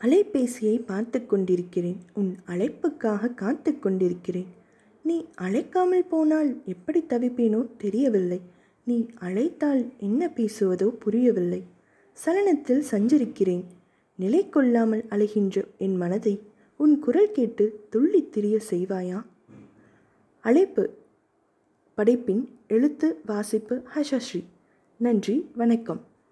அலைபேசியை பார்த்து கொண்டிருக்கிறேன். உன் அழைப்புக்காக காத்து கொண்டிருக்கிறேன். நீ அழைக்காமல் போனால் எப்படி தவிப்பேனோ தெரியவில்லை. நீ அழைத்தால் என்ன பேசுவதோ புரியவில்லை. சலனத்தில் சஞ்சரிக்கிறேன். நிலை கொள்ளாமல் அலைகின்ற என் மனதை உன் குரல் கேட்டு துள்ளித் திரிய செய்வாயா? அழைப்பு. படைப்பின் எழுத்து வாசிப்பு ஹஷஸ்ரீ நன்றி வணக்கம்.